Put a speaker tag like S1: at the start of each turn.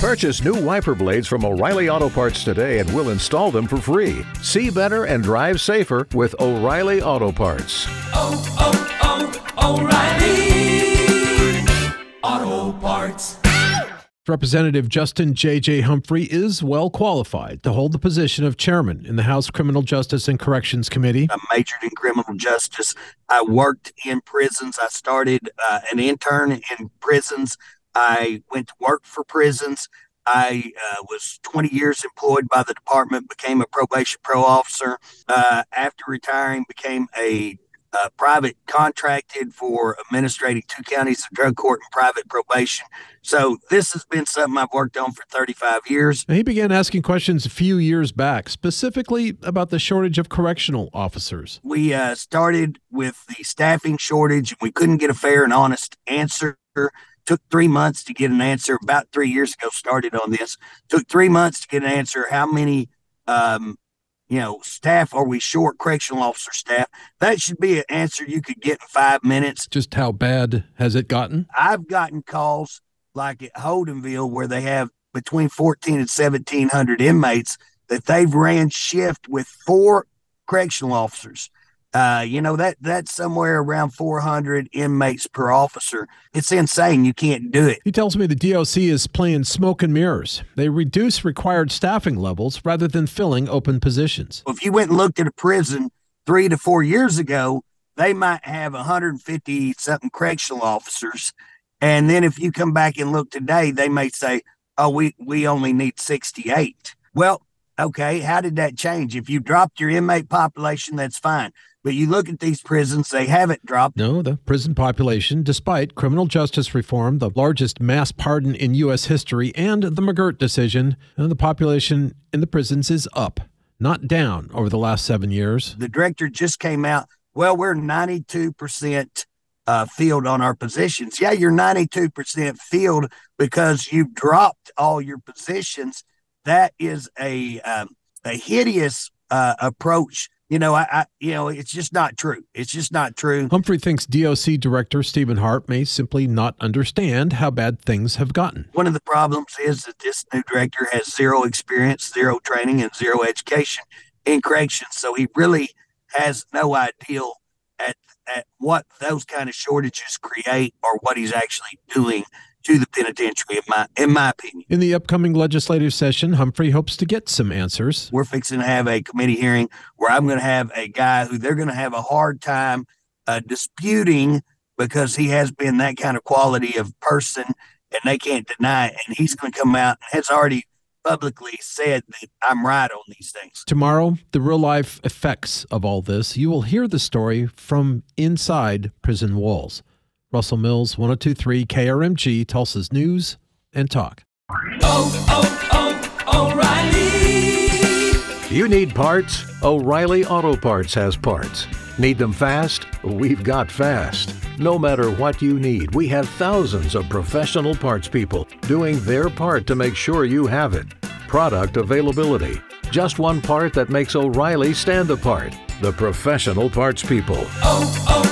S1: Purchase new wiper blades from O'Reilly Auto Parts today and we'll install them for free. See better and drive safer with O'Reilly Auto Parts.
S2: oh, oh, O'Reilly Auto Parts.
S3: Representative Justin J.J. Humphrey is well qualified to hold the position of chairman in the House Criminal Justice and Corrections Committee.
S4: I majored in criminal justice. I worked in prisons. I started uh, an intern in prisons. I went to work for prisons. I uh, was 20 years employed by the department, became a probation pro officer. Uh, after retiring, became a uh, private contracted for administrating two counties of drug court and private probation. So this has been something I've worked on for 35 years.
S3: Now, he began asking questions a few years back, specifically about the shortage of correctional officers.
S4: We uh, started with the staffing shortage, and we couldn't get a fair and honest answer. Took three months to get an answer. About three years ago, started on this. Took three months to get an answer. How many, um, you know, staff are we short? Correctional officer staff. That should be an answer you could get in five minutes.
S3: Just how bad has it gotten?
S4: I've gotten calls like at Holdenville where they have between 14 and 1700 inmates that they've ran shift with four correctional officers. Uh, you know that that's somewhere around 400 inmates per officer. It's insane. You can't do it.
S3: He tells me the DOC is playing smoke and mirrors. They reduce required staffing levels rather than filling open positions.
S4: If you went and looked at a prison three to four years ago, they might have 150 something correctional officers, and then if you come back and look today, they may say, "Oh, we we only need 68." Well, okay, how did that change? If you dropped your inmate population, that's fine. But you look at these prisons, they haven't dropped.
S3: No, the prison population, despite criminal justice reform, the largest mass pardon in U.S. history, and the McGirt decision, uh, the population in the prisons is up, not down over the last seven years.
S4: The director just came out. Well, we're 92% uh, filled on our positions. Yeah, you're 92% filled because you've dropped all your positions. That is a um, a hideous uh, approach you know, I, I, you know, it's just not true. It's just not true.
S3: Humphrey thinks DOC Director Steven Harpe may simply not understand how bad things have gotten.
S4: One of the problems is that this new director has zero experience, zero training, and zero education in corrections. So he really has no idea at, at what those kind of shortages create or what he's actually doing to the penitentiary, in my in my opinion.
S3: In the upcoming legislative session, Humphrey hopes to get some answers.
S4: We're fixing to have a committee hearing where I'm going to have a guy who they're going to have a hard time uh, disputing because he has been that kind of quality of person, and they can't deny it. And he's going to come out and has already publicly said that I'm right on these things.
S3: Tomorrow, the real life effects of all this, you will hear the story from inside prison walls. Russell Mills, 1023 KRMG, Tulsa's News and Talk.
S2: Oh, oh, oh, O'Reilly.
S1: You need parts? O'Reilly Auto Parts has parts. Need them fast? We've got fast. No matter what you need, we have thousands of professional parts people doing their part to make sure you have it. Product availability. Just one part that makes O'Reilly stand apart. The professional parts people.
S2: Oh, oh, oh, O'Reilly.